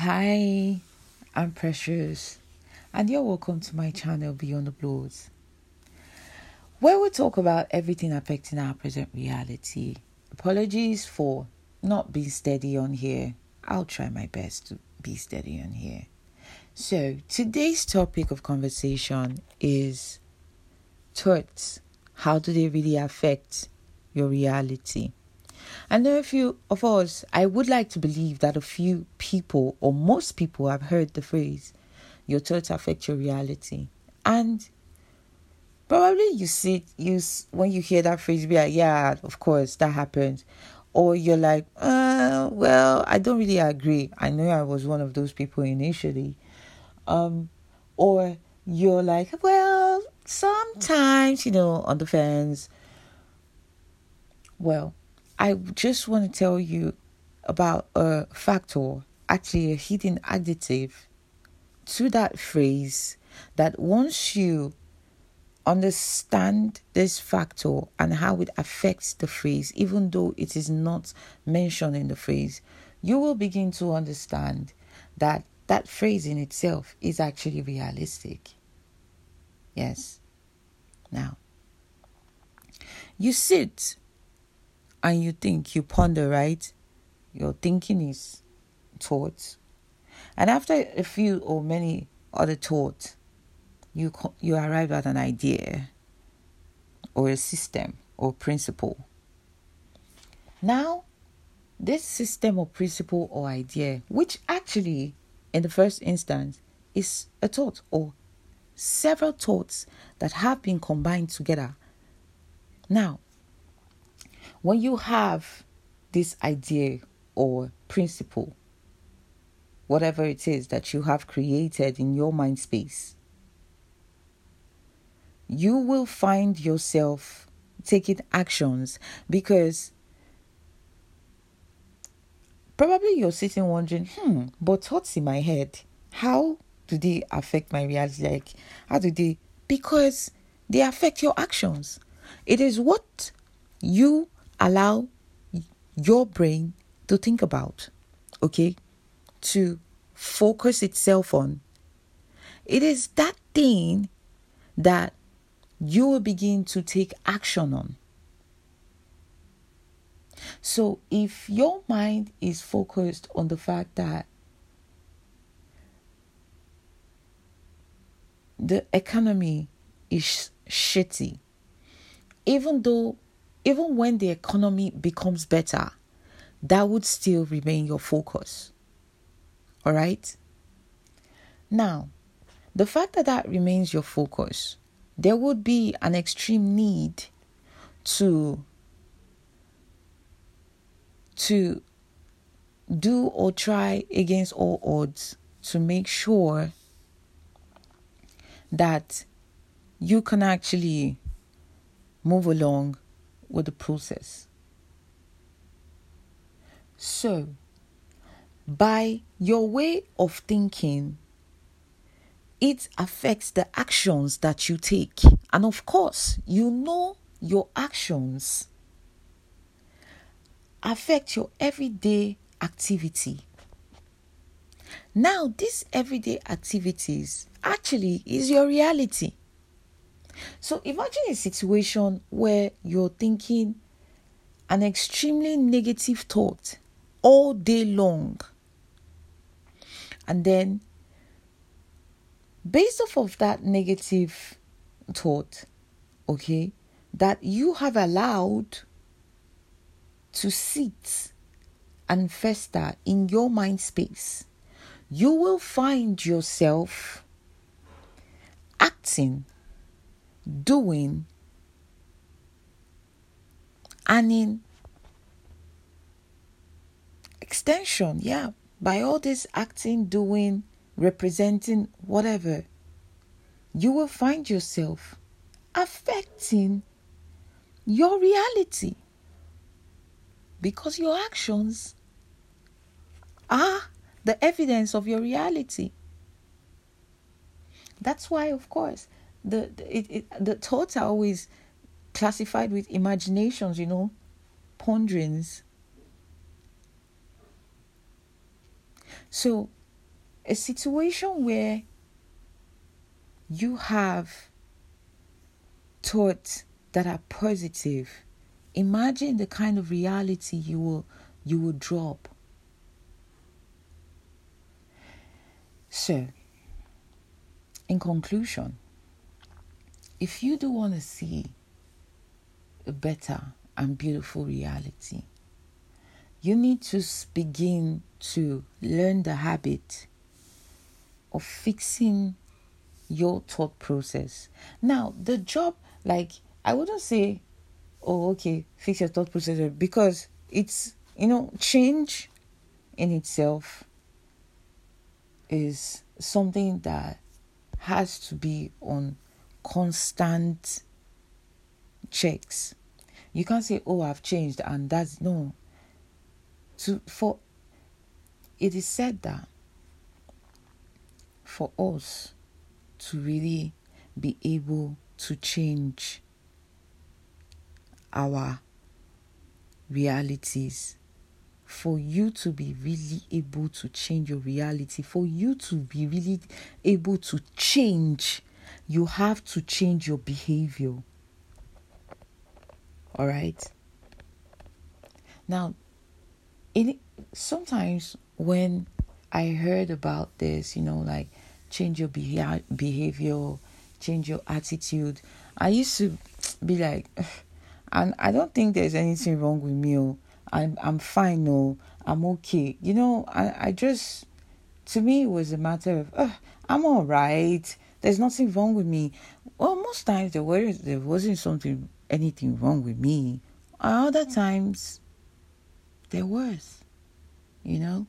Hi, I'm Precious, and you're welcome to my channel Beyond the Blows, where we talk about everything affecting our present reality. Apologies for not being steady on here. I'll try my best to be steady on here. So, today's topic of conversation is thoughts. How do they really affect your reality? There are a few of us, I would like to believe that a few people or most people have heard the phrase, your thoughts affect your reality. And probably you see you when you hear that phrase, be like, yeah, of course, that happens. Or you're like, uh, well, I don't really agree. I know I was one of those people initially. Um, or you're like, well, sometimes, you know, on the fence. Well, I just want to tell you about a factor, actually a hidden adjective to that phrase that once you understand this factor and how it affects the phrase, even though it is not mentioned in the phrase, you will begin to understand that that phrase in itself is actually realistic. Yes. Now, you sit and you think, you ponder, right? Your thinking is thoughts. And after a few or many other thoughts, you, you arrive at an idea or a system or principle. Now, this system or principle or idea, which actually in the first instance is a thought or several thoughts that have been combined together. Now, when you have this idea or principle, whatever it is that you have created in your mind space, you will find yourself taking actions because probably you're sitting wondering, hmm, but thoughts in my head, how do they affect my reality? Like, how do they? Because they affect your actions. It is what you allow your brain to think about, okay? To focus itself on. It is that thing that you will begin to take action on. So, if your mind is focused on the fact that the economy is shitty, even though even when the economy becomes better, that would still remain your focus. All right? Now, the fact that that remains your focus, there would be an extreme need to to do or try against all odds to make sure that you can actually move along with the process. So, by your way of thinking, it affects the actions that you take. And of course, you know your actions affect your everyday activity. Now, these everyday activities actually is your reality. So imagine a situation where you're thinking an extremely negative thought all day long. And then, based off of that negative thought, okay, that you have allowed to sit and fester in your mind space, you will find yourself acting doing, and in extension, yeah, by all this acting, doing, representing, whatever, you will find yourself affecting your reality because your actions are the evidence of your reality. That's why, of course, the it, it, the thoughts are always classified with imaginations, you know, ponderings. So a situation where you have thoughts that are positive imagine the kind of reality you will you will drop so in conclusion if you do want to see a better and beautiful reality you need to begin to learn the habit of fixing your thought process. Now, the job, like, I wouldn't say, oh, okay, fix your thought process because it's, you know, change in itself is something that has to be on constant checks. You can't say, oh, I've changed, and that's no. To for it is said that for us to really be able to change our realities, for you to be really able to change your reality, for you to be really able to change, you have to change your behavior. All right. Now, in sometimes when I heard about this, you know, like change your beha- behavior, change your attitude. I used to be like, and I don't think there's anything wrong with me. Oh. I'm I'm fine. No, I'm okay. You know, I I just to me it was a matter of uh, I'm all right. There's nothing wrong with me. Well, most times there there wasn't something anything wrong with me. Other times there was, you know.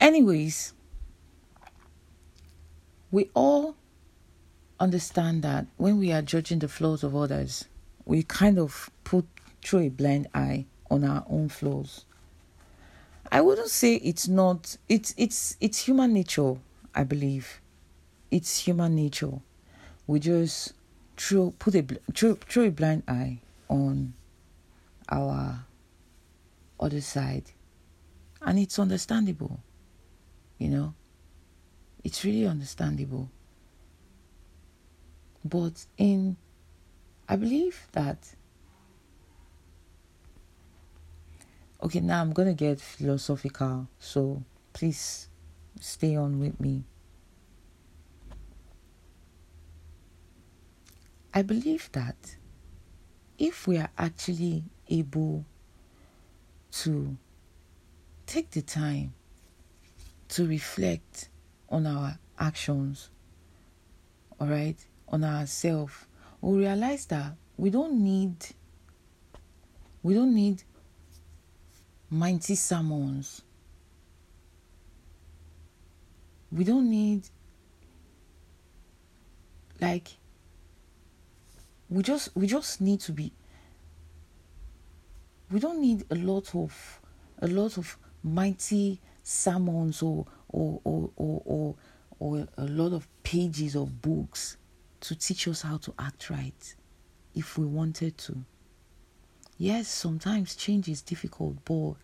Anyways, we all understand that when we are judging the flaws of others, we kind of put through a blind eye on our own flaws. I wouldn't say it's not it's it's it's human nature, I believe. It's human nature. We just throw put a throw, throw a blind eye on our other side. And it's understandable you know, it's really understandable. But in, I believe that, okay, now I'm going to get philosophical, so please stay on with me. I believe that if we are actually able to take the time to reflect on our actions, all right, on ourselves, we realize that we don't need we don't need mighty sermons. We don't need like we just we just need to be we don't need a lot of a lot of mighty sermons or or or or or, or a lot of pages of books to teach us how to act right if we wanted to. Yes, sometimes change is difficult, but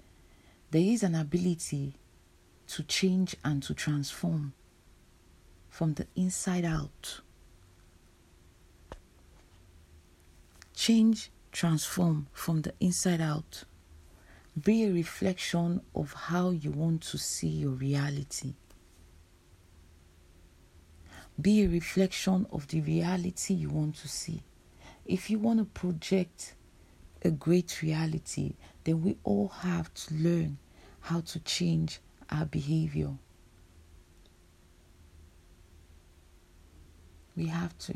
there is an ability to change and to transform from the inside out. Change, transform from the inside out be a reflection of how you want to see your reality. Be a reflection of the reality you want to see. If you want to project a great reality, then we all have to learn how to change our behavior. We have to.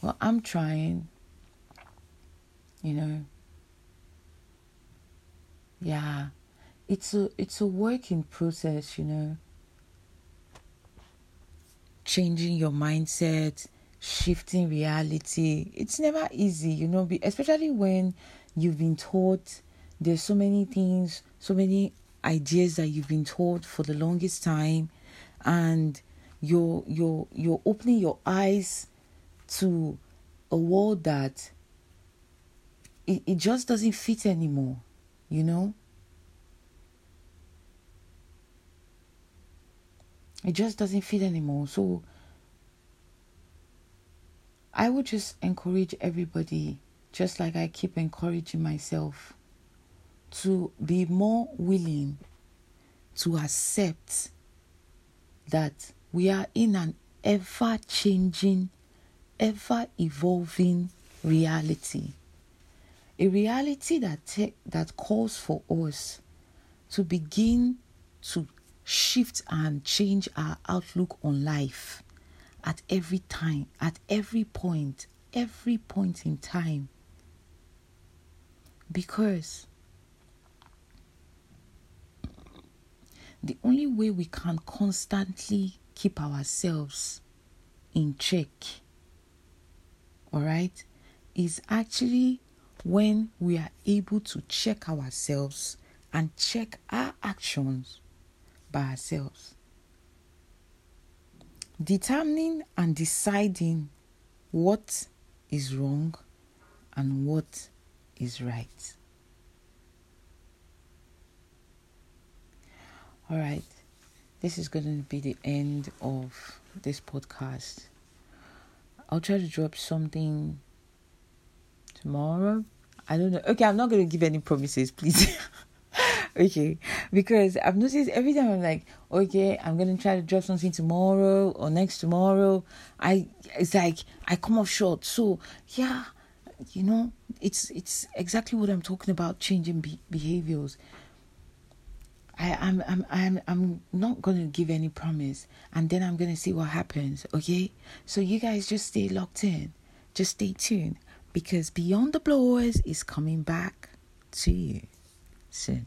Well, I'm trying, you know, yeah it's a it's a working process you know changing your mindset shifting reality it's never easy you know especially when you've been taught there's so many things so many ideas that you've been taught for the longest time and you're you're you're opening your eyes to a world that it, it just doesn't fit anymore, you know? It just doesn't fit anymore. So I would just encourage everybody, just like I keep encouraging myself, to be more willing to accept that we are in an ever changing, ever evolving reality. A reality that, te- that calls for us to begin to shift and change our outlook on life at every time, at every point, every point in time. Because the only way we can constantly keep ourselves in check, all right, is actually when we are able to check ourselves and check our actions by ourselves. Determining and deciding what is wrong and what is right. All right, this is going to be the end of this podcast. I'll try to drop something tomorrow. I don't know. Okay, I'm not going to give any promises, please. okay because i've noticed every time i'm like okay i'm gonna try to drop something tomorrow or next tomorrow i it's like i come off short so yeah you know it's it's exactly what i'm talking about changing be- behaviors I, I'm I'm I'm I'm not gonna give any promise and then I'm gonna see what happens, okay? So you guys just stay locked in. Just stay tuned because Beyond the Blowers is coming back to you soon.